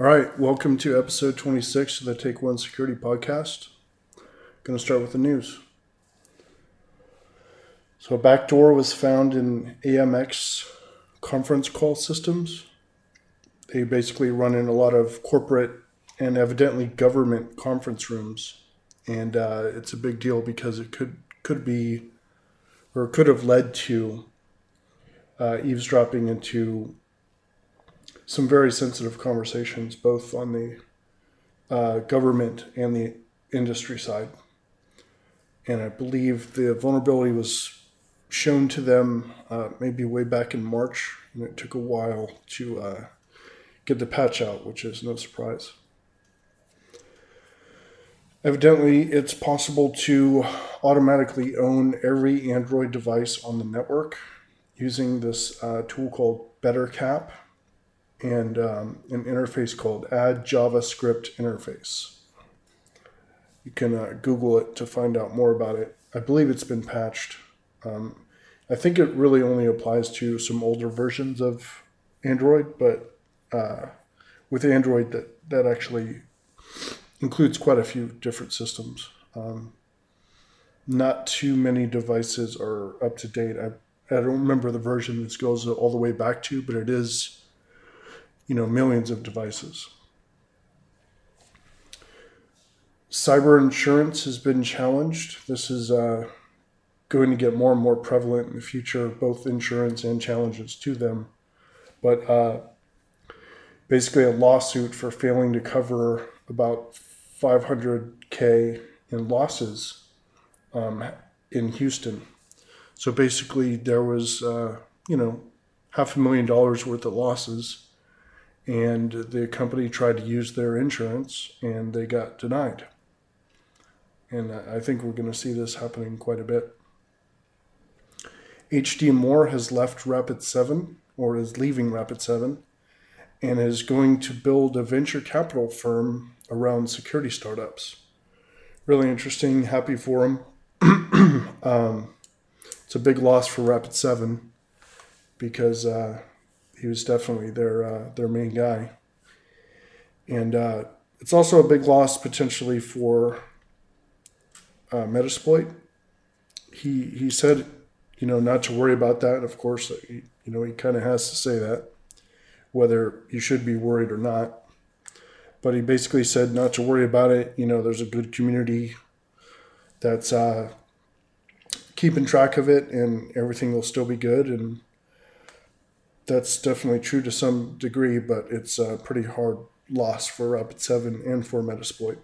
All right, welcome to episode 26 of the Take One Security Podcast. Going to start with the news. So, a backdoor was found in AMX conference call systems. They basically run in a lot of corporate and evidently government conference rooms, and uh, it's a big deal because it could could be or could have led to uh, eavesdropping into some very sensitive conversations, both on the uh, government and the industry side. And I believe the vulnerability was shown to them uh, maybe way back in March, and it took a while to uh, get the patch out, which is no surprise. Evidently, it's possible to automatically own every Android device on the network using this uh, tool called BetterCap and um, an interface called Add JavaScript Interface. You can uh, Google it to find out more about it. I believe it's been patched. Um, I think it really only applies to some older versions of Android, but uh, with Android, that, that actually includes quite a few different systems. Um, not too many devices are up to date. I, I don't remember the version this goes all the way back to, but it is you know, millions of devices. Cyber insurance has been challenged. This is uh, going to get more and more prevalent in the future, both insurance and challenges to them. But uh, basically, a lawsuit for failing to cover about 500K in losses um, in Houston. So basically, there was, uh, you know, half a million dollars worth of losses and the company tried to use their insurance and they got denied. And I think we're going to see this happening quite a bit. HD Moore has left Rapid7 or is leaving Rapid7 and is going to build a venture capital firm around security startups. Really interesting, happy for him. um, it's a big loss for Rapid7 because uh, he was definitely their uh, their main guy. And uh, it's also a big loss potentially for uh, Metasploit. He he said, you know, not to worry about that. And of course, he, you know, he kind of has to say that, whether you should be worried or not. But he basically said not to worry about it. You know, there's a good community that's uh, keeping track of it, and everything will still be good. And that's definitely true to some degree, but it's a pretty hard loss for Rapid7 and for Metasploit.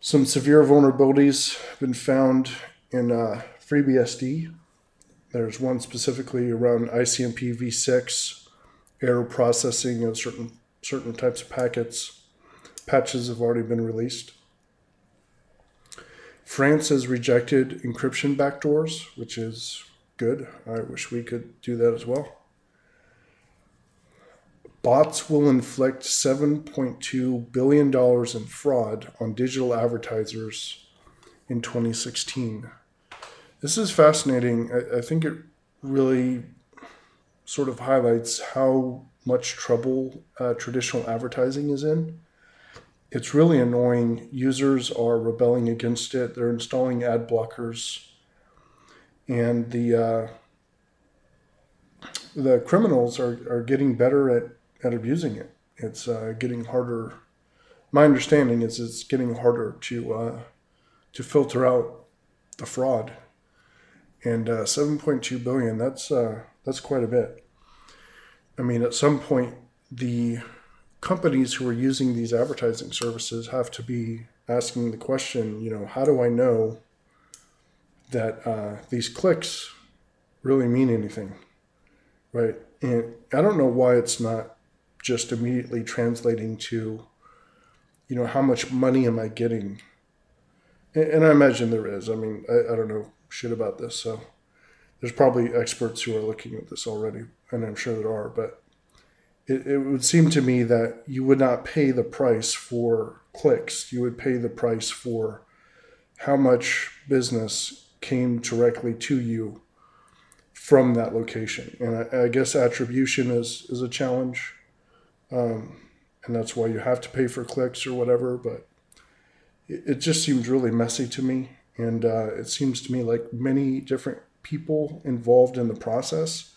Some severe vulnerabilities have been found in uh, FreeBSD. There's one specifically around ICMP v6, error processing of certain certain types of packets. Patches have already been released. France has rejected encryption backdoors, which is good. I wish we could do that as well. Bots will inflict $7.2 billion in fraud on digital advertisers in 2016. This is fascinating. I, I think it really sort of highlights how much trouble uh, traditional advertising is in. It's really annoying. Users are rebelling against it. They're installing ad blockers and the uh, the criminals are, are getting better at, at abusing it. It's uh, getting harder. My understanding is it's getting harder to uh, to filter out the fraud. And uh, 7.2 billion that's uh, that's quite a bit. I mean, at some point, the companies who are using these advertising services have to be asking the question, you know, how do I know that uh, these clicks really mean anything, right? And I don't know why it's not just immediately translating to, you know, how much money am I getting? And, and I imagine there is. I mean, I, I don't know shit about this, so there's probably experts who are looking at this already, and I'm sure there are, but it, it would seem to me that you would not pay the price for clicks. You would pay the price for how much business came directly to you from that location. And I, I guess attribution is, is a challenge. um, and that's why you have to pay for clicks or whatever. But it, it just seems really messy to me, and uh, it seems to me like many different people involved in the process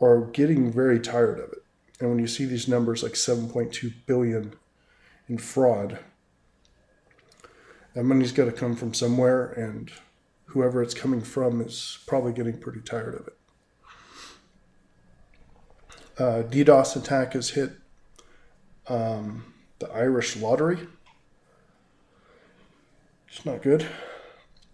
are getting very tired of it. And when you see these numbers like 7.2 billion in fraud, that money's got to come from somewhere, and whoever it's coming from is probably getting pretty tired of it. Uh, DDoS attack has hit um, the Irish lottery. It's not good.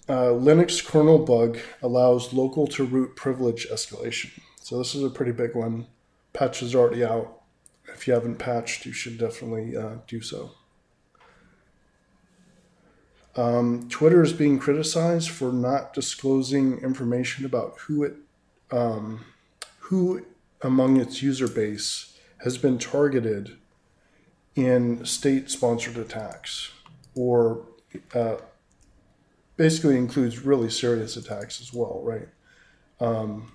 Uh, Linux kernel bug allows local to root privilege escalation. So this is a pretty big one. Patch is already out. If you haven't patched, you should definitely uh, do so. Um, Twitter is being criticized for not disclosing information about who it, um, who among its user base has been targeted in state-sponsored attacks, or uh, basically includes really serious attacks as well, right? Um,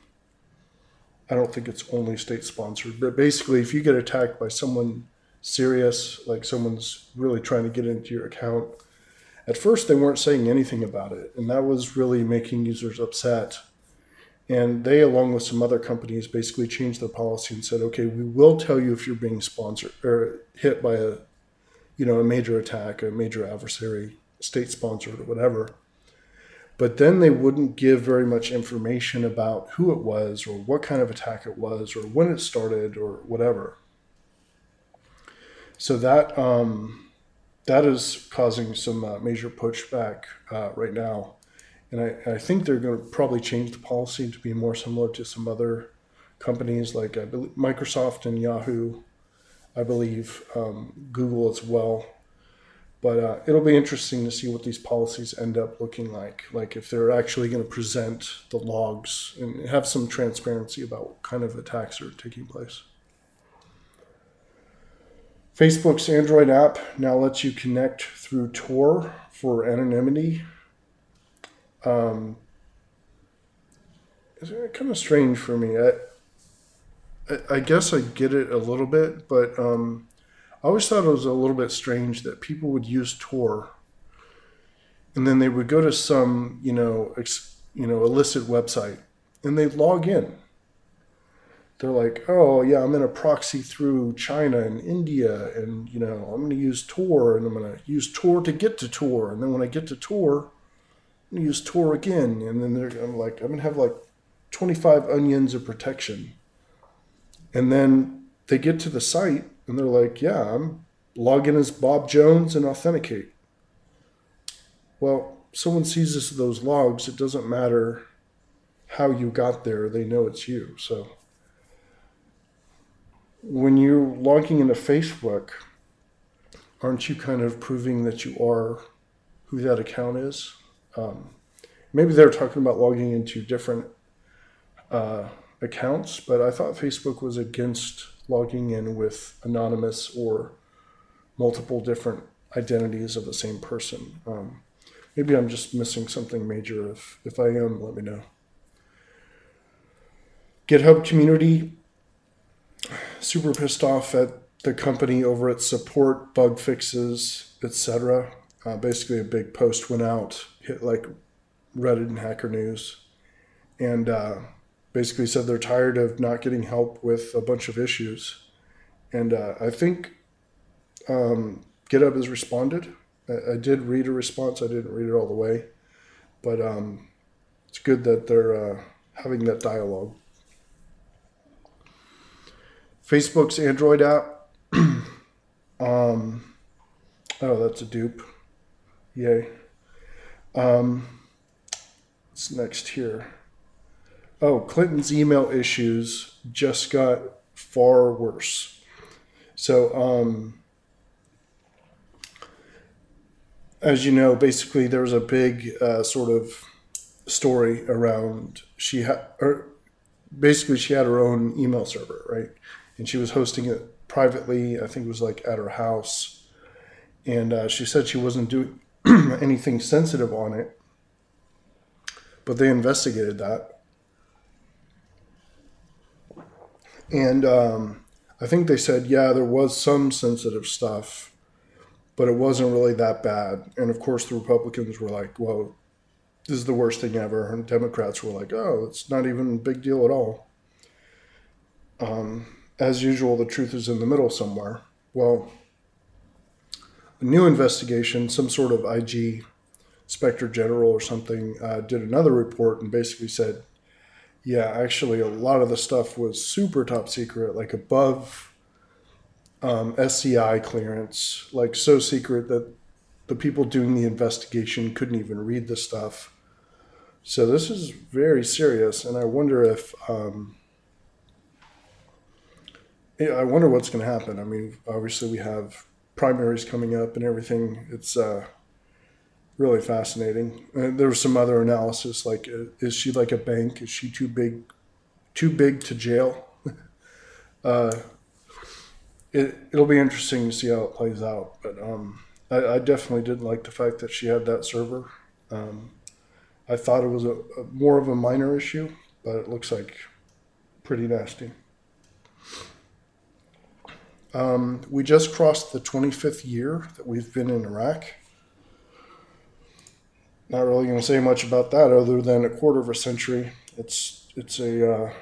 I don't think it's only state-sponsored, but basically, if you get attacked by someone serious, like someone's really trying to get into your account at first, they weren't saying anything about it, and that was really making users upset. And they, along with some other companies, basically changed their policy and said, "Okay, we will tell you if you're being sponsored or hit by a, you know, a major attack, a major adversary, state-sponsored or whatever." But then they wouldn't give very much information about who it was, or what kind of attack it was, or when it started, or whatever. So that um, that is causing some uh, major pushback uh, right now. And I, I think they're going to probably change the policy to be more similar to some other companies like I believe Microsoft and Yahoo, I believe, um, Google as well. But uh, it'll be interesting to see what these policies end up looking like. Like if they're actually going to present the logs and have some transparency about what kind of attacks are taking place. Facebook's Android app now lets you connect through Tor for anonymity. Um, it's kind of strange for me. I, I, guess I get it a little bit, but um, I always thought it was a little bit strange that people would use Tor, and then they would go to some, you know, ex, you know, illicit website, and they'd log in they're like, oh yeah, I'm in a proxy through China and India, and you know, I'm going to use Tor, and I'm going to use Tor to get to Tor, and then when I get to Tor, I'm going to use Tor again, and then they're I'm like, I'm going to have like 25 onions of protection, and then they get to the site, and they're like, yeah, I'm log in as Bob Jones and authenticate. Well, someone sees those logs, it doesn't matter how you got there; they know it's you. So when you're logging into Facebook, aren't you kind of proving that you are who that account is? Um, maybe they're talking about logging into different uh, accounts, but I thought Facebook was against logging in with anonymous or multiple different identities of the same person. Um, maybe I'm just missing something major. If, if I am, let me know. GitHub community super pissed off at the company over its support, bug fixes, etc. Uh, basically, a big post went out, hit like Reddit and Hacker News, and uh, basically said they're tired of not getting help with a bunch of issues. And uh, I think um, GitHub has responded. I, I, did read a response. I didn't read it all the way, but um, it's good that they're uh, having that dialogue. Facebook's Android app. um, oh, that's a dupe. Yay. Um, what's next here? Oh, Clinton's email issues just got far worse. So, um, as you know, basically there was a big uh, sort of story around she had, or basically she had her own email server, right? And she was hosting it privately. I think it was like at her house, and uh, she said she wasn't doing anything sensitive on it, but they investigated that. And um, I think they said, yeah, there was some sensitive stuff, but it wasn't really that bad. And of course, the Republicans were like, well, this is the worst thing ever. And Democrats were like, oh, it's not even a big deal at all. Um, as usual, the truth is in the middle somewhere. Well, a new investigation, some sort of IG inspector general or something, uh, did another report and basically said, yeah, actually, a lot of the stuff was super top secret, like above um, SCI clearance, like so secret that the people doing the investigation couldn't even read the stuff. So this is very serious, and I wonder if um, yeah, I wonder what's going to happen. I mean, obviously we have primaries coming up and everything. It's uh, really fascinating. And there was some other analysis, like uh, is she like a bank? Is she too big, too big to jail? uh, it it'll be interesting to see how it plays out. But um, I, I, definitely didn't like the fact that she had that server. Um, I thought it was a, a, more of a minor issue, but it looks like pretty nasty. Um, we just crossed the 25th year that we've been in Iraq. Not really going to say much about that other than a quarter of a century. It's it's a uh,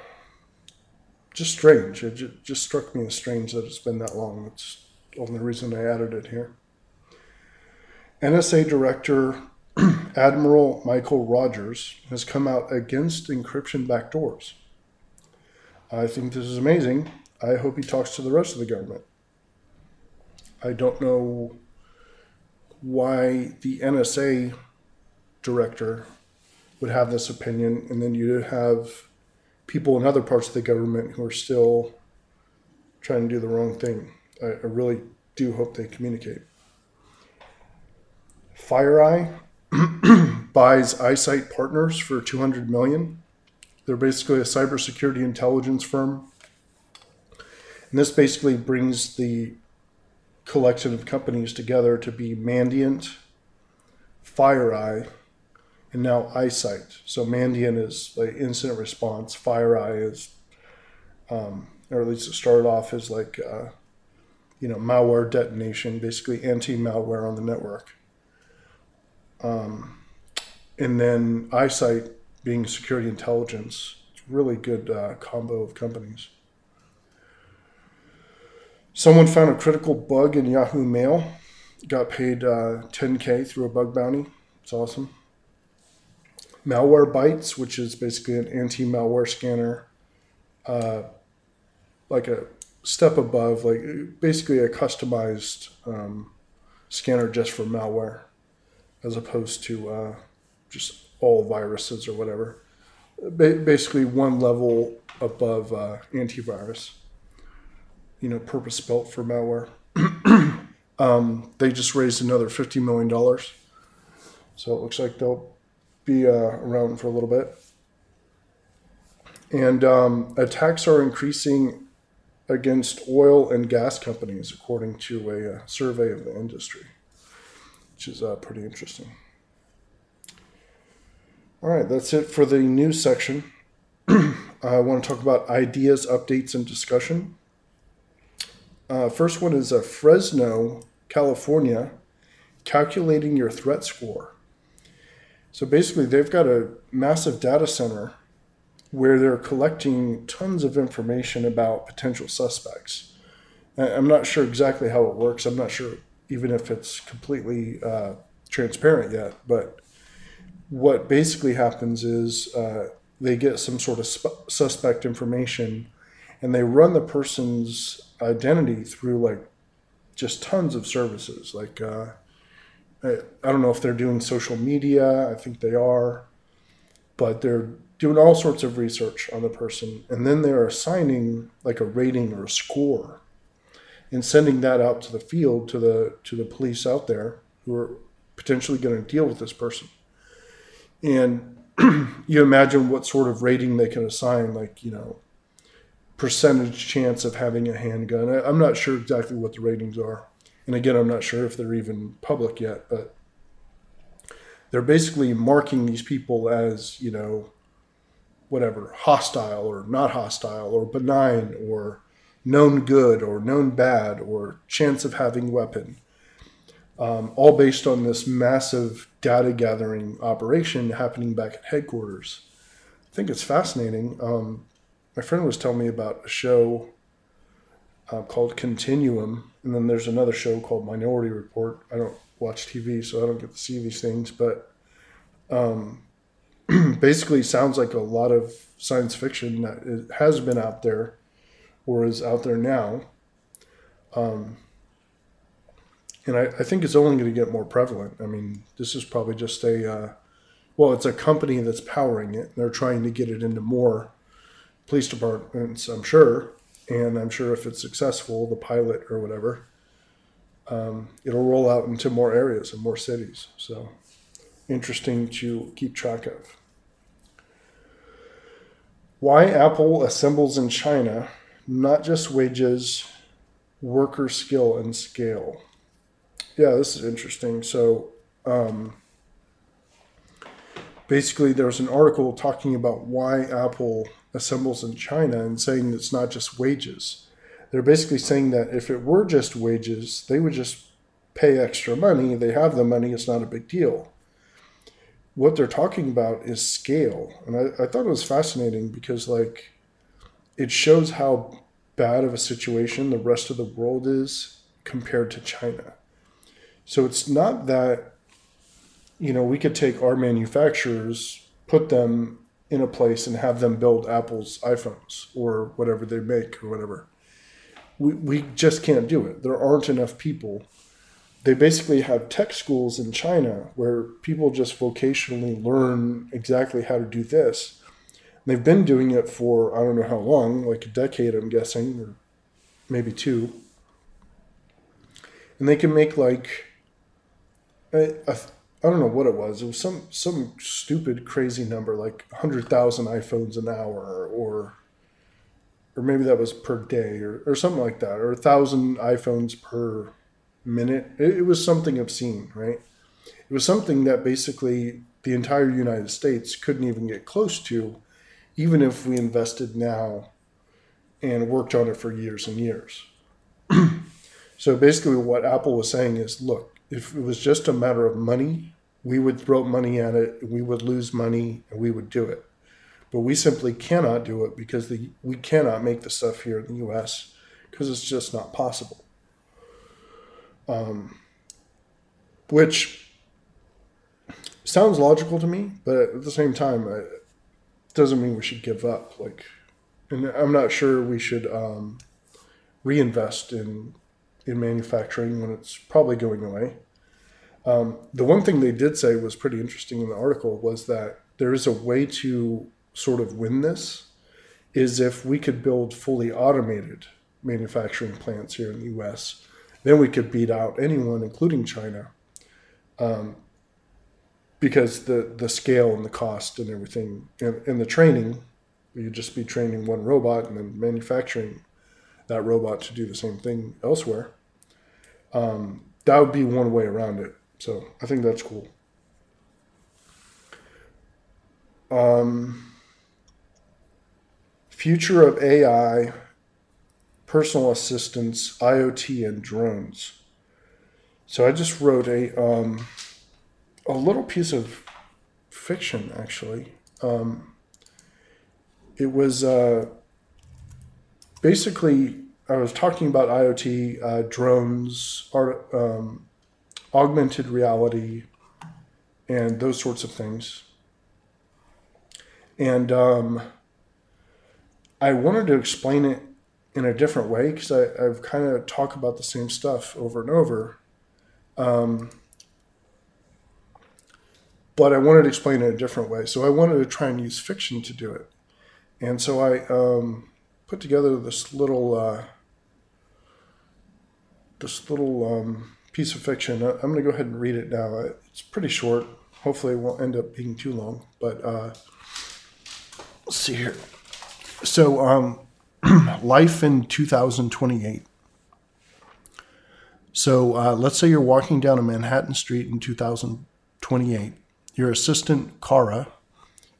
just strange. It just, just struck me as strange that it's been that long. That's the only reason I added it here. NSA Director Admiral Michael Rogers has come out against encryption backdoors. I think this is amazing. I hope he talks to the rest of the government. I don't know why the NSA director would have this opinion, and then you have people in other parts of the government who are still trying to do the wrong thing. I, I really do hope they communicate. FireEye buys iSIGHT Partners for 200 million. They're basically a cybersecurity intelligence firm. And this basically brings the collection of companies together to be Mandiant, FireEye, and now iSIGHT. So Mandiant is like incident response. FireEye is, um, or at least it started off as like, uh, you know, malware detonation, basically anti-malware on the network. Um, and then iSIGHT being security intelligence. It's a really good uh, combo of companies. Someone found a critical bug in Yahoo Mail. Got paid uh, 10K through a bug bounty. It's awesome. Malwarebytes, which is basically an anti malware scanner, uh, like a step above, like basically a customized um, scanner just for malware, as opposed to uh, just all viruses or whatever. Ba- basically, one level above uh, antivirus. You know, purpose built for malware. um, they just raised another fifty million dollars, so it looks like they'll be uh, around for a little bit. And um, attacks are increasing against oil and gas companies, according to a, a uh, survey of the industry, which is uh, pretty interesting. All right, that's it for the news section. I want to talk about ideas, updates, and discussion. Uh, first one is a Fresno, California, calculating your threat score. So basically, they've got a massive data center where they're collecting tons of information about potential suspects. I'm not sure exactly how it works. I'm not sure even if it's completely uh, transparent yet. But what basically happens is uh, they get some sort of sp- suspect information and they run the person's identity through like just tons of services like uh, I, don't know if they're doing social media. I think they are, but they're doing all sorts of research on the person, and then they're assigning like a rating or a score, and sending that out to the field to the to the police out there who are potentially going to deal with this person. And you imagine what sort of rating they can assign, like you know, percentage chance of having a handgun. I, I'm not sure exactly what the ratings are and again, I'm not sure if they're even public yet, but they're basically marking these people as, you know, whatever, hostile or not hostile or benign or known good or known bad or chance of having weapon, um, all based on this massive data gathering operation happening back at headquarters. I think it's fascinating. Um, my friend was telling me about a show uh, called Continuum, and then there's another show called Minority Report. I don't watch TV, so I don't get to see these things, but um, basically sounds like a lot of science fiction that has been out there or is out there now. Um, and I, I, think it's only going to get more prevalent. I mean, this is probably just a, uh, well, it's a company that's powering it. And they're trying to get it into more police departments, I'm sure. And I'm sure if it's successful, the pilot or whatever, um, it'll roll out into more areas and more cities. So interesting to keep track of. Why Apple assembles in China, not just wages, worker skill, and scale. Yeah, this is interesting. So, um, basically, there's an article talking about why Apple assembles in China and saying it's not just wages. They're basically saying that if it were just wages, they would just pay extra money. They have the money, it's not a big deal what they're talking about is scale. And I, I thought it was fascinating because, like, it shows how bad of a situation the rest of the world is compared to China. So it's not that, you know, we could take our manufacturers, put them in a place and have them build Apple's iPhones or whatever they make or whatever. We, we just can't do it. There aren't enough people they basically have tech schools in China where people just vocationally learn exactly how to do this. And they've been doing it for I don't know how long, like a decade, I'm guessing, or maybe two. And they can make like I don't know what it was. It was some some stupid crazy number, like hundred thousand iPhones an hour, or or maybe that was per day, or, or something like that, or a thousand iPhones per minute. It, it was something obscene, right? It was something that basically the entire United States couldn't even get close to, even if we invested now and worked on it for years and years. so basically, what Apple was saying is look, if it was just a matter of money, we would throw money at it, we would lose money, and we would do it. But we simply cannot do it because the, we cannot make the stuff here in the US because it's just not possible um, which sounds logical to me, but at the same time, it doesn't mean we should give up. Like, and I'm not sure we should um, reinvest in in manufacturing when it's probably going away. Um, the one thing they did say was pretty interesting in the article was that there is a way to sort of win this is if we could build fully automated manufacturing plants here in the U.S then we could beat out anyone, including China, um, because the the scale and the cost and everything and, and the training, you'd just be training one robot and then manufacturing that robot to do the same thing elsewhere. Um, that would be one way around it. So I think that's cool. Um, future of AI personal assistance, IoT, and drones. So I just wrote a um, a little piece of fiction actually. Um, it was uh, basically I was talking about IoT, uh, drones, art, um, augmented reality, and those sorts of things. And um, I wanted to explain it in a different way because I've kind of talked about the same stuff over and over. Um, but I wanted to explain it a different way. So I wanted to try and use fiction to do it. And so I um, put together this little uh, this little um, piece of fiction. I'm going to go ahead and read it now. It's pretty short. Hopefully, it won't end up being too long. But uh, let's see here. So um, life in 2028. So uh, let's say you're walking down a Manhattan street in 2028. Your assistant, Kara,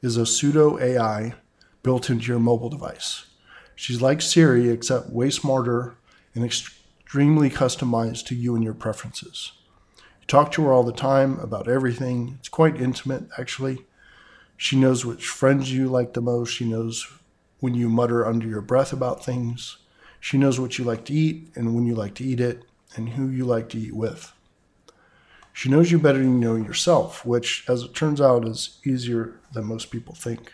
is a pseudo AI built into your mobile device. She's like Siri, except way smarter and extremely customized to you and your preferences. You talk to her all the time about everything. It's quite intimate, actually. She knows which friends you like the most. She knows when you mutter under your breath about things. She knows what you like to eat and when you like to eat it and who you like to eat with. She knows you better than you know yourself, which, as it turns out, is easier than most people think.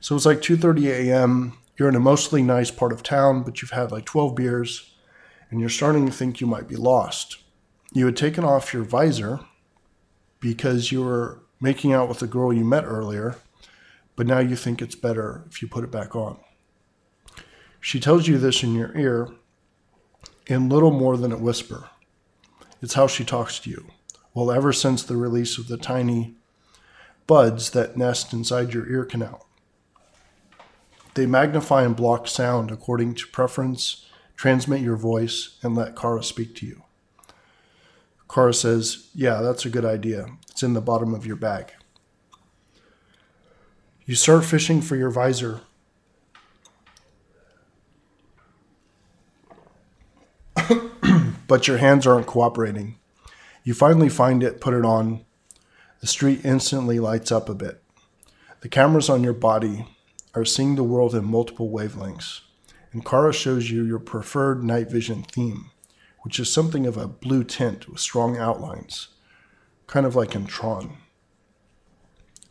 So it's like 2:30 a.m. You're in a mostly nice part of town, but you've had like 12 beers, and you're starting to think you might be lost. You had taken off your visor because you were making out with the girl you met earlier, but now you think it's better if you put it back on. She tells you this in your ear in little more than a whisper. It's how she talks to you. Well, ever since the release of the tiny buds that nest inside your ear canal. They magnify and block sound according to preference, transmit your voice, and let Kara speak to you. Kara says, Yeah, that's a good idea. It's in the bottom of your bag. You start fishing for your visor. but your hands aren't cooperating. You finally find it, put it on. The street instantly lights up a bit. The cameras on your body are seeing the world in multiple wavelengths, and Kara shows you your preferred night vision theme, which is something of a blue tint with strong outlines, kind of like in Tron.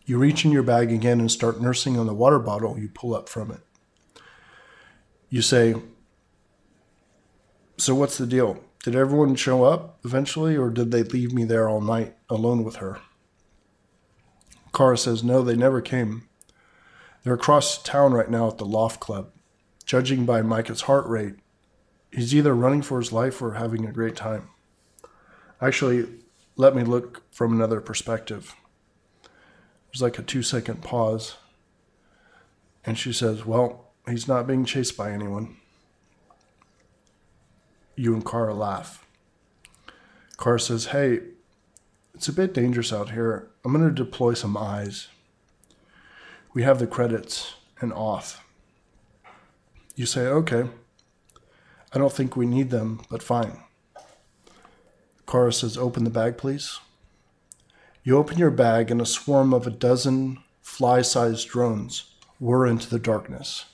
You reach in your bag again and start nursing on the water bottle you pull up from it. You say, So what's the deal? Did everyone show up eventually, or did they leave me there all night alone with her? Kara says, No, they never came. They're across town right now at the Loft Club. Judging by Micah's heart rate, he's either running for his life or having a great time. Actually, let me look from another perspective. There's like a two second pause. And she says, Well, he's not being chased by anyone. You and Kara laugh. Kara says, Hey, it's a bit dangerous out here. I'm going to deploy some eyes we have the credits and off. You say, okay, I don't think we need them, but fine. Kara says, open the bag, please. You open your bag, and a swarm of a dozen fly sized drones whir into the darkness.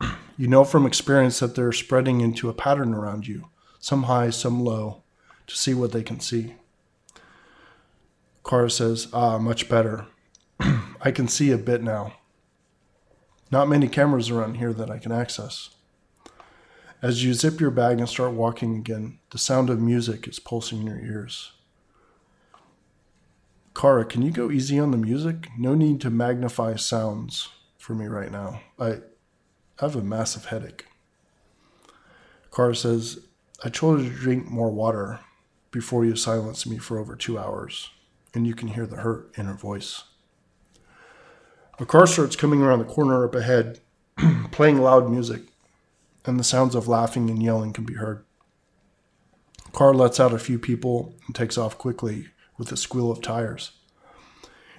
You know from experience that they're spreading into a pattern around you, some high, some low, to see what they can see. Kara says, Ah, much better. I can see a bit now. Not many cameras around here that I can access. As you zip your bag and start walking again, the sound of music is pulsing in your ears. Kara, can you go easy on the music? No need to magnify sounds for me right now. I have a massive headache. Kara says, I told you to drink more water before you silenced me for over two hours, and you can hear the hurt in her voice. A car starts coming around the corner up ahead, playing loud music, and the sounds of laughing and yelling can be heard. The Car lets out a few people and takes off quickly with a squeal of tires.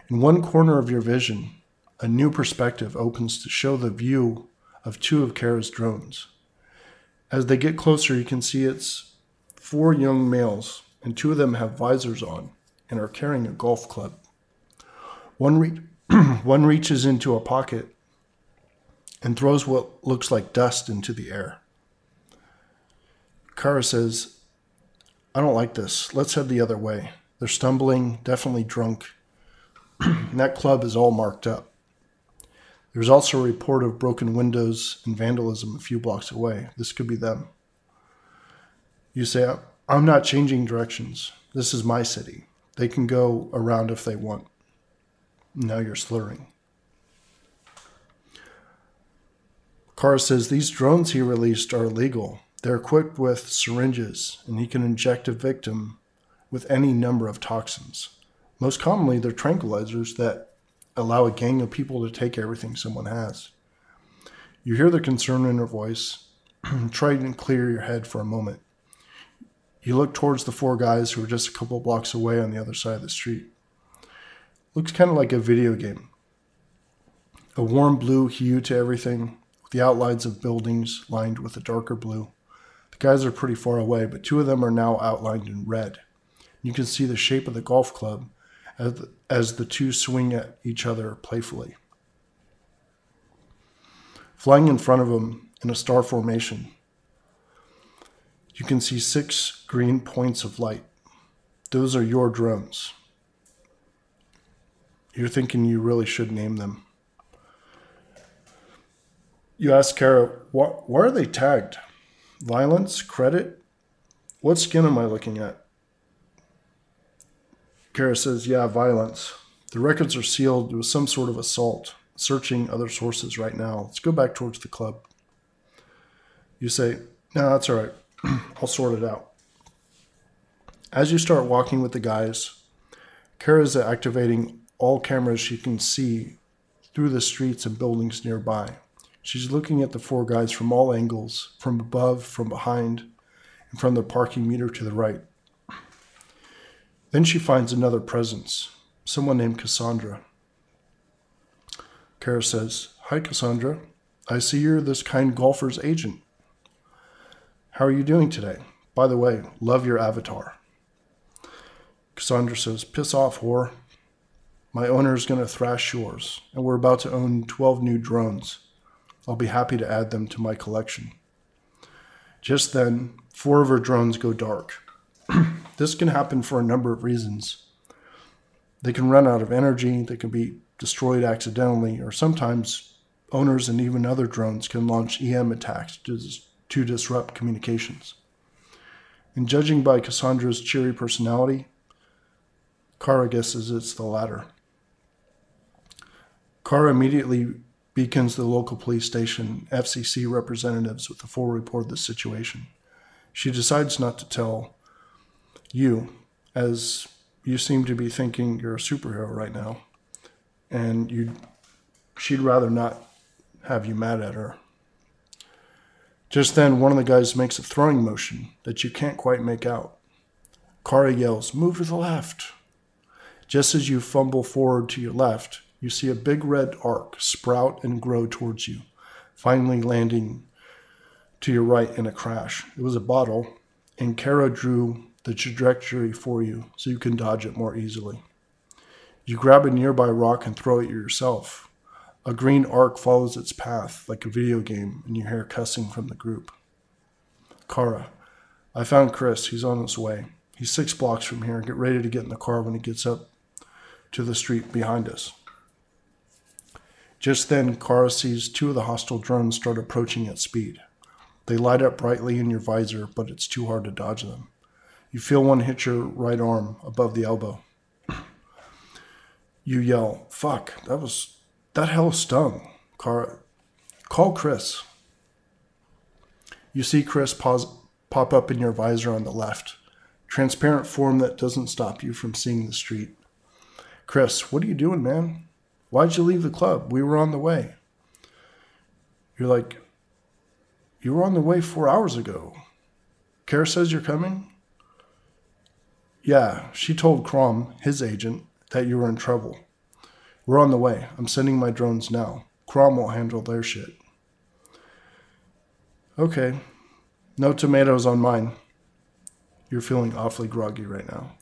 In one corner of your vision, a new perspective opens to show the view of two of Kara's drones. As they get closer, you can see it's four young males, and two of them have visors on and are carrying a golf club. One, re- One reaches into a pocket and throws what looks like dust into the air. Kara says, I don't like this. Let's head the other way. They're stumbling, definitely drunk. And that club is all marked up. There's also a report of broken windows and vandalism a few blocks away. This could be them. You say, I'm not changing directions. This is my city. They can go around if they want. Now you're slurring. Kara says these drones he released are illegal. They're equipped with syringes, and he can inject a victim with any number of toxins. Most commonly, they're tranquilizers that allow a gang of people to take everything someone has. You hear the concern in her voice. Try and clear your head for a moment. You look towards the four guys who are just a couple blocks away on the other side of the street. Looks kind of like a video game. a warm blue hue to everything, with the outlines of buildings lined with a darker blue. The guys are pretty far away, but two of them are now outlined in red. You can see the shape of the golf club as the, as the two swing at each other playfully. Flying in front of them in a star formation, you can see six green points of light. Those are your drones. You're thinking you really should name them. You ask Kara, what, why are they tagged? Violence? Credit? What skin am I looking at? Kara says, yeah, violence. The records are sealed. with some sort of assault. Searching other sources right now. Let's go back towards the club. You say, no, that's all right. I'll sort it out. As you start walking with the guys, Kara is activating all cameras she can see through the streets and buildings nearby. She's looking at the four guys from all angles, from above, from behind, and from the parking meter to the right. Then she finds another presence, someone named Cassandra. Kara says, Hi, Cassandra. I see you're this kind golfer's agent. How are you doing today? By the way, love your avatar. Cassandra says, Piss off, whore. My owner is going to thrash yours, and we're about to own 12 new drones. I'll be happy to add them to my collection. Just then, four of her drones go dark. this can happen for a number of reasons. They can run out of energy, they can be destroyed accidentally, or sometimes owners and even other drones can launch EM attacks to, to disrupt communications. And judging by Cassandra's cheery personality, Kara guesses it's the latter. Kara immediately beacons the local police station FCC representatives with a full report of the situation. She decides not to tell you, as you seem to be thinking you're a superhero right now, and you she'd rather not have you mad at her. Just then, one of the guys makes a throwing motion that you can't quite make out. Kara yells, Move to the left. Just as you fumble forward to your left, you see a big red arc sprout and grow towards you, finally landing to your right in a crash. It was a bottle, and Kara drew the trajectory for you so you can dodge it more easily. You grab a nearby rock and throw it yourself. A green arc follows its path like a video game, and you hear cussing from the group. Kara, I found Chris. He's on his way. He's six blocks from here. Get ready to get in the car when he gets up to the street behind us. Just then, Kara sees two of the hostile drones start approaching at speed. They light up brightly in your visor, but it's too hard to dodge them. You feel one hit your right arm above the elbow. You yell, fuck, that was, that hell stung. Kara, call Chris. You see Chris pause, pop up in your visor on the left, transparent form that doesn't stop you from seeing the street. Chris, what are you doing, man? Why'd you leave the club? We were on the way. You're like, You were on the way four hours ago. Kara says you're coming? Yeah, she told Crom, his agent, that you were in trouble. We're on the way. I'm sending my drones now. Crom will handle their shit. Okay. No tomatoes on mine. You're feeling awfully groggy right now.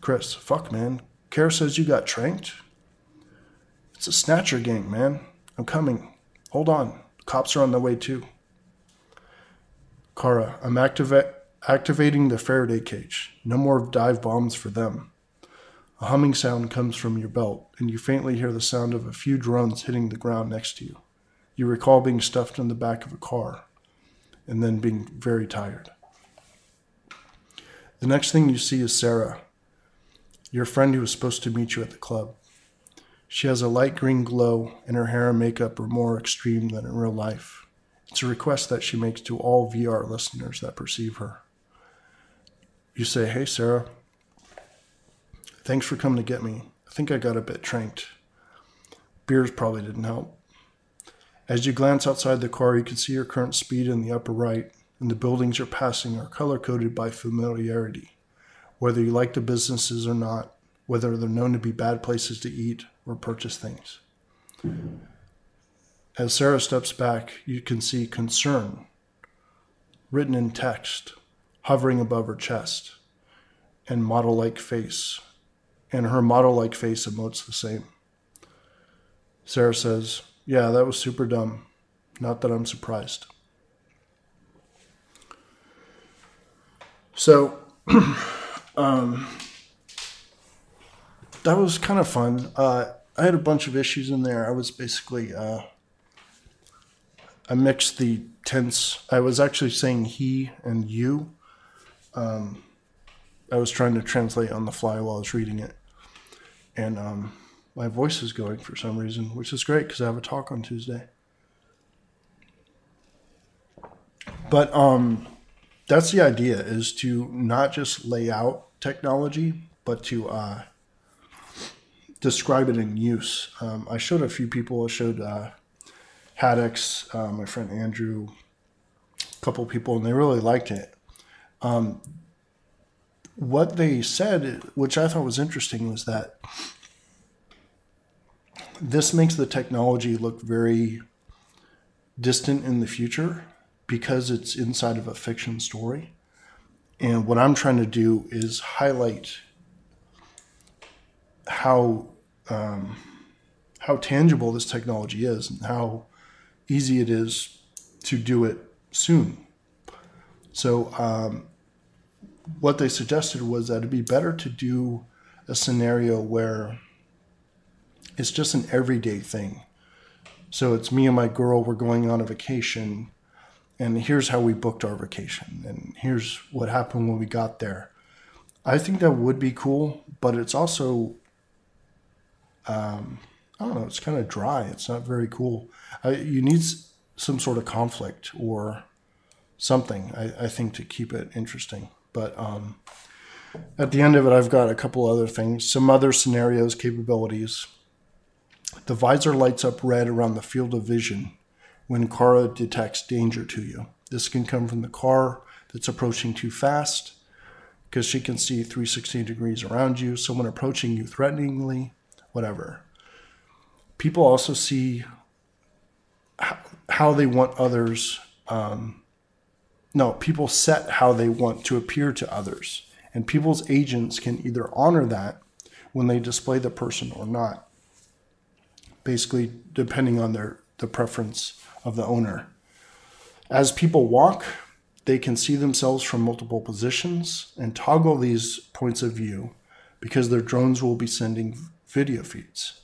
Chris, fuck, man. Kara says you got tranked? It's a snatcher gang, man. I'm coming. Hold on. Cops are on their way too. Kara, I'm activa- activating the Faraday cage. No more dive bombs for them. A humming sound comes from your belt, and you faintly hear the sound of a few drones hitting the ground next to you. You recall being stuffed in the back of a car, and then being very tired. The next thing you see is Sarah, your friend who was supposed to meet you at the club. She has a light green glow, and her hair and makeup are more extreme than in real life. It's a request that she makes to all VR listeners that perceive her. You say, Hey, Sarah, thanks for coming to get me. I think I got a bit tranked. Beers probably didn't help. As you glance outside the car, you can see your current speed in the upper right, and the buildings you're passing are color coded by familiarity. Whether you like the businesses or not, whether they're known to be bad places to eat or purchase things. As Sarah steps back, you can see concern written in text, hovering above her chest, and model like face. And her model like face emotes the same. Sarah says, Yeah, that was super dumb. Not that I'm surprised. So, um, that was kind of fun. Uh, I had a bunch of issues in there. I was basically, uh, I mixed the tense. I was actually saying he and you. Um, I was trying to translate on the fly while I was reading it. And um, my voice is going for some reason, which is great because I have a talk on Tuesday. But um, that's the idea is to not just lay out technology, but to uh, describe it in use. Um, I showed a few people. I showed uh, Haddix, uh, my friend Andrew, a couple people, and they really liked it. Um, what they said, which I thought was interesting, was that this makes the technology look very distant in the future because it's inside of a fiction story. And what I'm trying to do is highlight how um, how tangible this technology is and how easy it is to do it soon. So, um, what they suggested was that it'd be better to do a scenario where it's just an everyday thing. So it's me and my girl, we're going on a vacation, and here's how we booked our vacation, and here's what happened when we got there. I think that would be cool, but it's also, um, I don't know, it's kind of dry. It's not very cool. Uh, you need some sort of conflict or something, I, I think, to keep it interesting. But um, at the end of it, I've got a couple other things, some other scenarios, capabilities. The visor lights up red around the field of vision when Kara detects danger to you. This can come from the car that's approaching too fast because she can see 360 degrees around you, someone approaching you threateningly, whatever. People also see how they want others. Um, no, people set how they want to appear to others. And people's agents can either honor that when they display the person or not, basically, depending on their, the preference of the owner. As people walk, they can see themselves from multiple positions and toggle these points of view because their drones will be sending video feeds.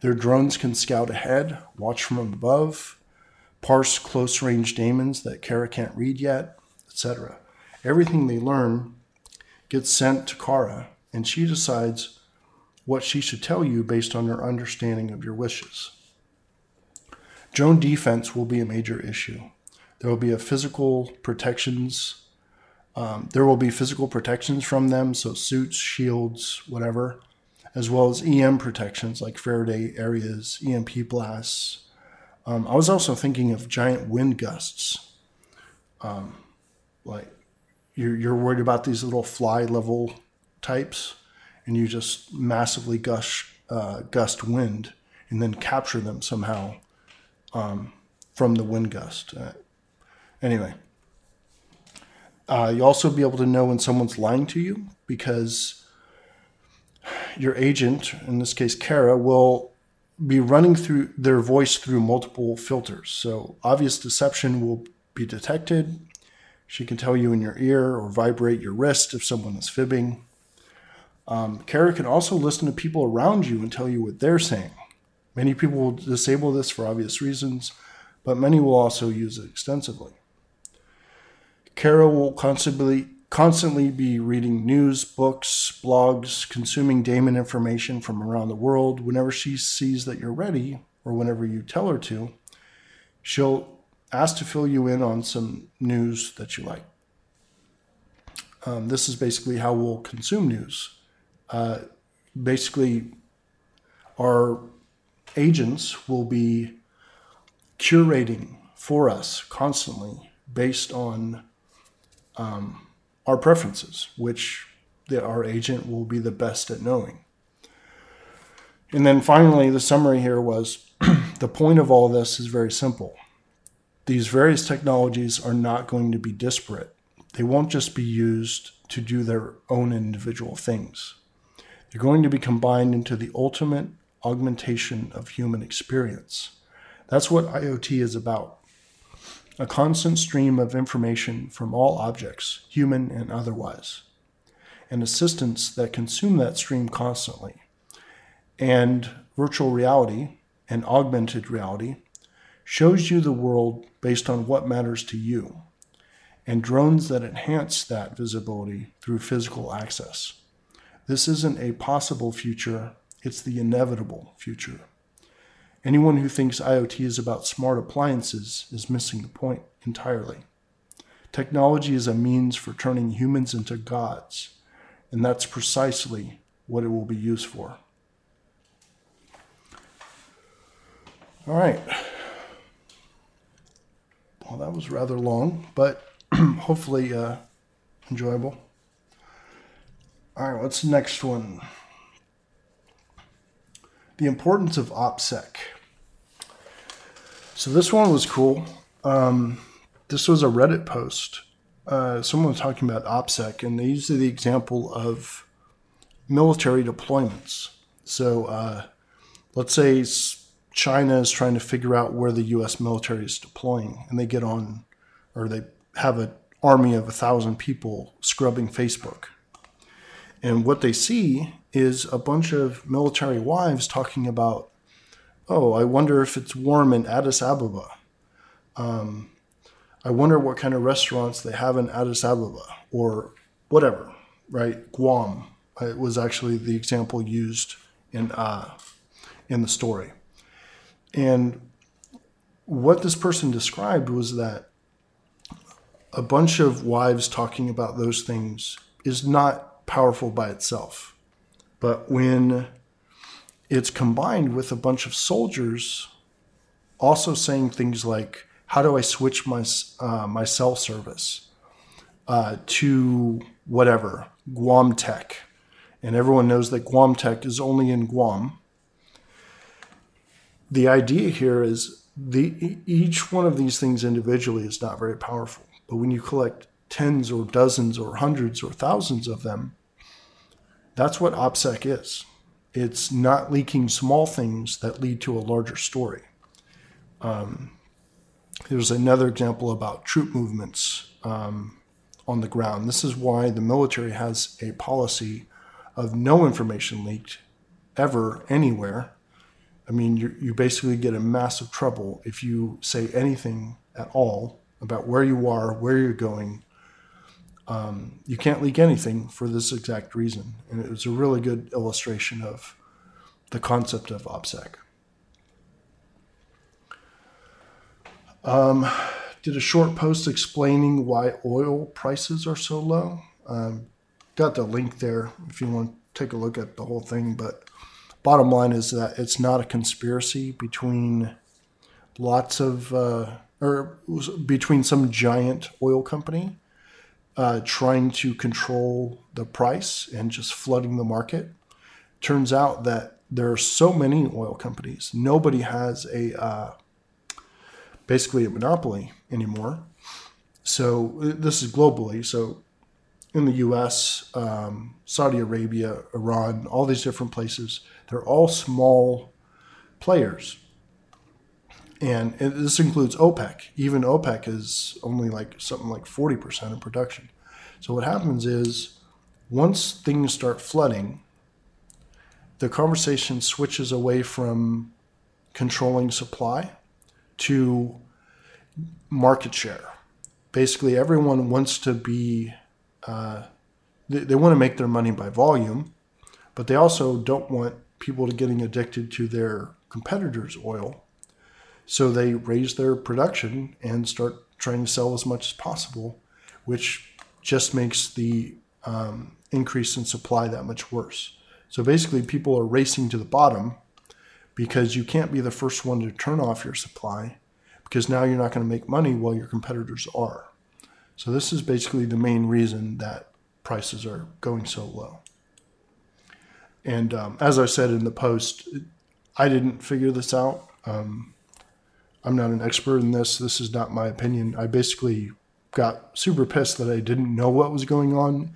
Their drones can scout ahead, watch from above, parse close range daemons that Kara can't read yet, etc. Everything they learn gets sent to Kara, and she decides what she should tell you based on her understanding of your wishes. Drone defense will be a major issue. There will be a physical protections. Um, there will be physical protections from them, so suits, shields, whatever, as well as EM protections like Faraday areas, EMP blasts, um, I was also thinking of giant wind gusts. Um, like you're, you're worried about these little fly level types, and you just massively gush uh, gust wind and then capture them somehow um, from the wind gust. Uh, anyway, uh, you also be able to know when someone's lying to you because your agent, in this case Kara, will be running through their voice through multiple filters. So obvious deception will be detected. She can tell you in your ear or vibrate your wrist if someone is fibbing. Um, Kara can also listen to people around you and tell you what they're saying. Many people will disable this for obvious reasons, but many will also use it extensively. Kara will constantly constantly be reading news, books, blogs, consuming daemon information from around the world. Whenever she sees that you're ready, or whenever you tell her to, she'll ask to fill you in on some news that you like. Um, this is basically how we'll consume news. Uh, basically, our agents will be curating for us constantly based on um, our preferences, which the, our agent will be the best at knowing. And then finally, the summary here was the point of all this is very simple. These various technologies are not going to be disparate. They won't just be used to do their own individual things. They're going to be combined into the ultimate augmentation of human experience. That's what IoT is about a constant stream of information from all objects, human and otherwise, and assistants that consume that stream constantly. And virtual reality and augmented reality shows you the world based on what matters to you, and drones that enhance that visibility through physical access. This isn't a possible future, it's the inevitable future. Anyone who thinks IoT is about smart appliances is missing the point entirely. Technology is a means for turning humans into gods, and that's precisely what it will be used for. All right. Well, that was rather long, but hopefully uh, enjoyable. All right, what's the next one? The importance of OPSEC. So this one was cool. Um, this was a Reddit post. Uh, someone was talking about OPSEC, and they used the example of military deployments. So uh, let's say China is trying to figure out where the U.S. military is deploying, and they get on, or they have an army of a thousand people scrubbing Facebook. And what they see is a bunch of military wives talking about, oh, I wonder if it's warm in Addis Ababa. Um, I wonder what kind of restaurants they have in Addis Ababa or whatever, right? Guam it was actually the example used in uh, in the story. And what this person described was that a bunch of wives talking about those things is not powerful by itself. But when it's combined with a bunch of soldiers also saying things like, "How do I switch my uh, my cell service uh, to whatever Guam Tech?" And everyone knows that Guam Tech is only in Guam. The idea here is the each one of these things individually is not very powerful, but when you collect tens or dozens or hundreds or thousands of them, that's what OPSEC is. It's not leaking small things that lead to a larger story. Um, there's another example about troop movements um, on the ground. This is why the military has a policy of no information leaked ever anywhere. I mean, you, you basically get in massive trouble if you say anything at all about where you are, where you're going, um, you can't leak anything for this exact reason. And it was a really good illustration of the concept of OPSEC. Um, did a short post explaining why oil prices are so low. Um, got the link there if you want to take a look at the whole thing. But bottom line is that it's not a conspiracy between lots of, uh, or between some giant oil company uh, trying to control the price and just flooding the market. Turns out that there are so many oil companies. Nobody has a uh, basically a monopoly anymore. So uh, this is globally. So in the U.S., um, Saudi Arabia, Iran, all these different places, they're all small players and this includes OPEC. Even OPEC is only like something like 40% of production. So what happens is once things start flooding, the conversation switches away from controlling supply to market share. Basically, everyone wants to be, uh, they, they want to make their money by volume, but they also don't want people to getting addicted to their competitors' oil so they raise their production and start trying to sell as much as possible, which just makes the um, increase in supply that much worse. So basically, people are racing to the bottom because you can't be the first one to turn off your supply because now you're not going to make money while your competitors are. So this is basically the main reason that prices are going so low. And um, as I said in the post, I didn't figure this out. Um, I'm not an expert in this. This is not my opinion. I basically got super pissed that I didn't know what was going on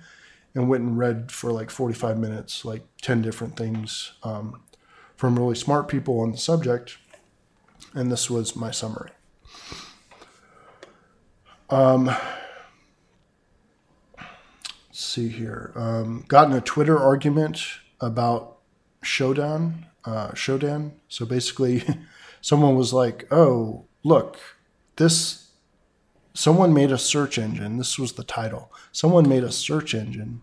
and went and read for like 45 minutes, like 10 different things um, from really smart people on the subject. And this was my summary. Um, let's see here. Um, got in a Twitter argument about Shodan. Uh, Shodan. So basically, someone was like, "Oh, look, this." Someone made a search engine. This was the title. Someone made a search engine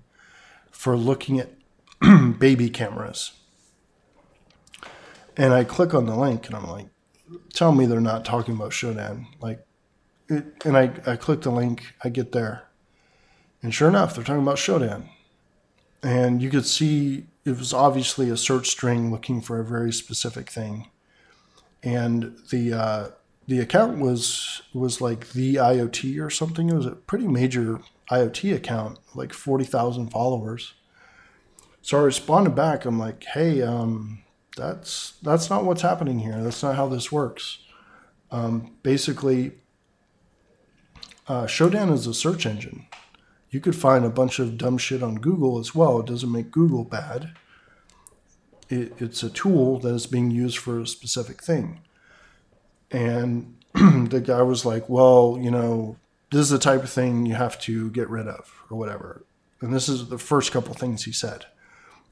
for looking at baby cameras. And I click on the link, and I'm like, "Tell me they're not talking about Shodan." Like, it, and I, I click the link, I get there. And sure enough, they're talking about Shodan. And you could see it was obviously a search string looking for a very specific thing. And the uh, the account was was like the IoT or something. It was a pretty major IoT account, like forty thousand followers. So I responded back. I'm like, hey, um, that's that's not what's happening here. That's not how this works. Um, basically, uh, is a search engine. You could find a bunch of dumb shit on Google as well. It doesn't make Google bad. It, it's a tool that is being used for a specific thing. And the guy was like, well, you know, this is the type of thing you have to get rid of or whatever. And this is the first couple things he said.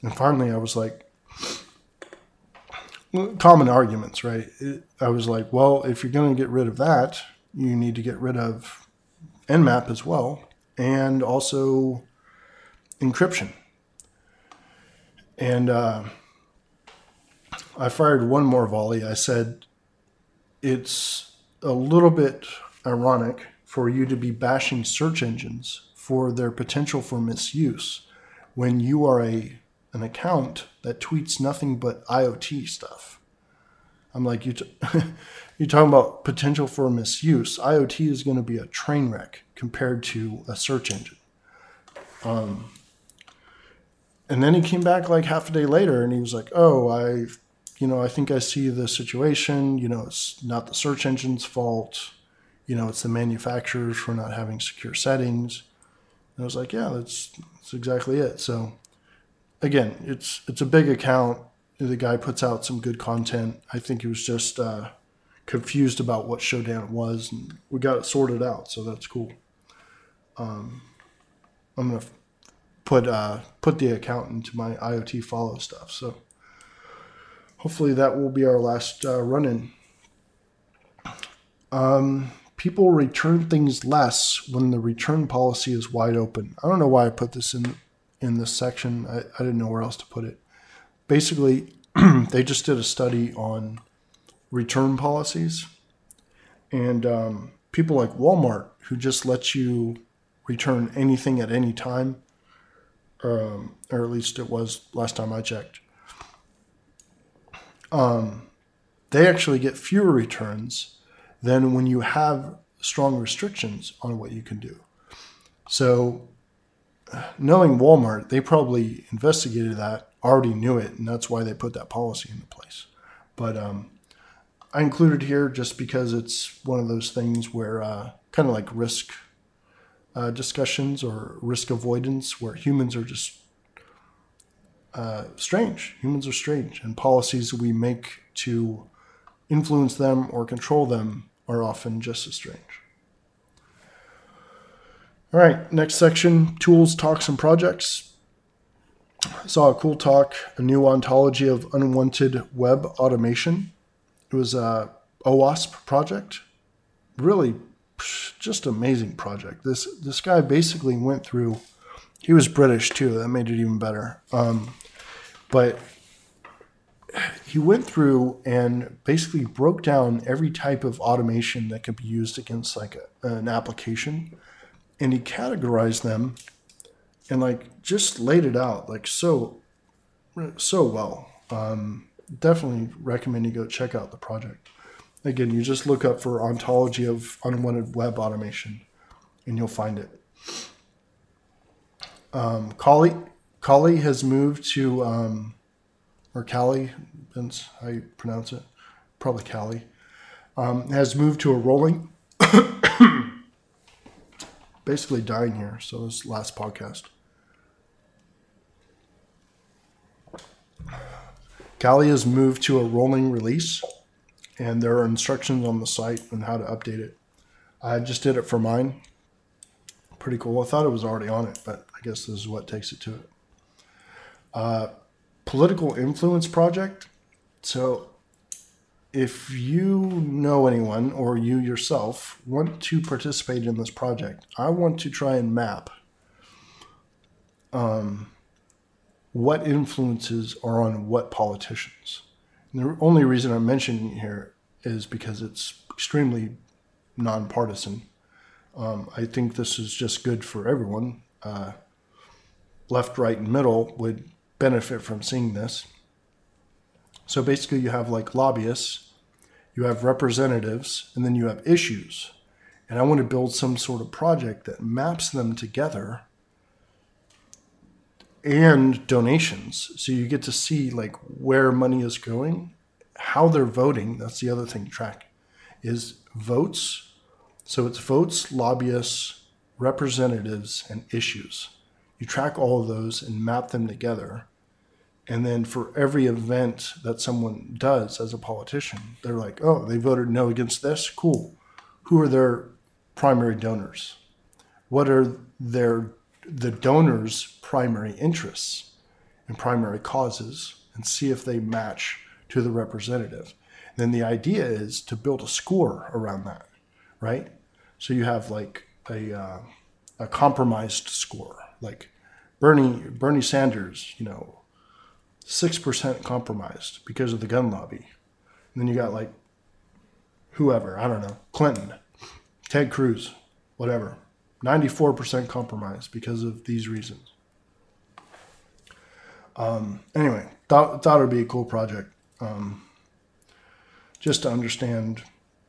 And finally, I was like, common arguments, right? I was like, well, if you're going to get rid of that, you need to get rid of Nmap as well, and also encryption. And uh, I fired one more volley. I said, it's a little bit ironic for you to be bashing search engines for their potential for misuse when you are a an account that tweets nothing but IoT stuff. I'm like, you t- you're talking about potential for misuse. IoT is going to be a train wreck compared to a search engine. Um, and then he came back like half a day later and he was like, oh, I, you know, I think I see the situation. You know, it's not the search engine's fault. You know, it's the manufacturers for not having secure settings. And I was like, yeah, that's, that's exactly it. So again, it's, it's a big account the guy puts out some good content. I think he was just uh, confused about what Shodan was, and we got it sorted out, so that's cool. Um, I'm gonna put uh, put the account into my IoT follow stuff. So hopefully that will be our last uh, run in. Um, people return things less when the return policy is wide open. I don't know why I put this in in this section. I, I didn't know where else to put it basically, they just did a study on return policies. And um, people like Walmart, who just let you return anything at any time, um, or at least it was last time I checked, um, they actually get fewer returns than when you have strong restrictions on what you can do. So, knowing Walmart, they probably investigated that already knew it, and that's why they put that policy into place. But um, I included here just because it's one of those things where uh, kind of like risk uh, discussions or risk avoidance, where humans are just uh, strange. Humans are strange, and policies we make to influence them or control them are often just as strange. All right, next section tools, talks, and projects saw a cool talk, a new ontology of unwanted web automation. It was a OWASP project. Really, just amazing project. This this guy basically went through. He was British too. That made it even better. Um, but he went through and basically broke down every type of automation that could be used against like a, an application, and he categorized them and like just laid it out like so so well. Um, definitely recommend you go check out the project. Again, you just look up for ontology of unwanted web automation, and you'll find it. Um, Kali has moved to um, or Kali, that's how you pronounce it, probably Callie, um, has moved to a rolling. basically dying here. So this last podcast. Kali has moved to a rolling release, and there are instructions on the site on how to update it. I just did it for mine. Pretty cool. I thought it was already on it, but I guess this is what takes it to it. Uh, political influence project. So, if you know anyone or you yourself want to participate in this project, I want to try and map um, what influences are on what politicians. And the only reason I'm mentioning it here is because it's extremely nonpartisan. Um, I think this is just good for everyone. Uh, left, right, and middle would benefit from seeing this. So basically, you have like lobbyists, you have representatives, and then you have issues. And I want to build some sort of project that maps them together and donations. So you get to see like where money is going, how they're voting. That's the other thing to track is votes. So it's votes, lobbyists, representatives, and issues. You track all of those and map them together. And then for every event that someone does as a politician, they're like, oh, they voted no against this? Cool. Who are their primary donors? What are their the donors' primary interests and primary causes and see if they match to the representative. And then the idea is to build a score around that, right? So you have like a, uh, a compromised score, like Bernie Bernie Sanders, you know, six percent compromised because of the gun lobby. And then you got like whoever, I don't know, Clinton, Ted Cruz, whatever, 94% compromise because of these reasons. Um, anyway, thought, thought it would be a cool project um, just to understand,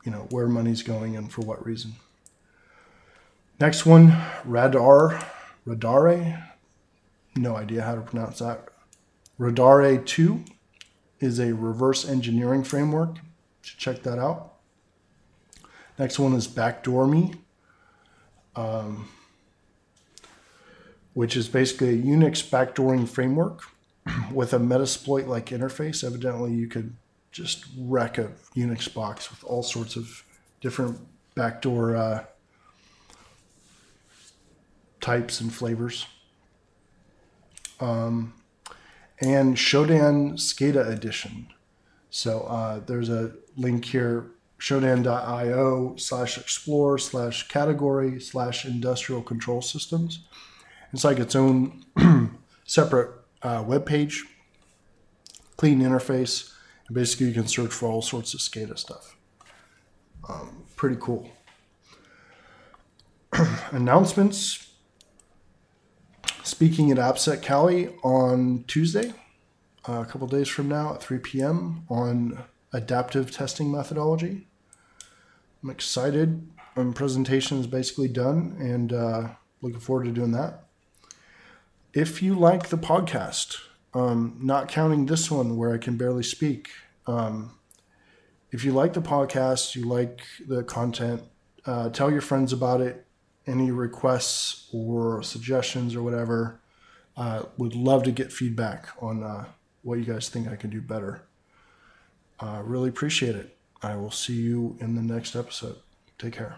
you know, where money's going and for what reason. Next one, Radar, Radare, no idea how to pronounce that. Radare 2 is a reverse engineering framework. Should check that out. Next one is Backdoor Me um, which is basically a Unix backdooring framework with a Metasploit like interface. Evidently, you could just wreck a Unix box with all sorts of different backdoor uh, types and flavors. Um, and Shodan SCADA edition. So uh, there's a link here shodan.io slash explore slash category slash industrial control systems. It's like its own separate uh, web page, clean interface, and basically you can search for all sorts of SCADA stuff. Um, pretty cool. Announcements. Speaking at AppSec Cali on Tuesday, uh, a couple days from now at 3 p.m. on adaptive testing methodology. I'm excited. My presentation is basically done and uh, looking forward to doing that. If you like the podcast, um, not counting this one where I can barely speak, um, if you like the podcast, you like the content, uh, tell your friends about it. Any requests or suggestions or whatever, uh, would love to get feedback on uh, what you guys think I can do better. Uh, really appreciate it. I will see you in the next episode. Take care.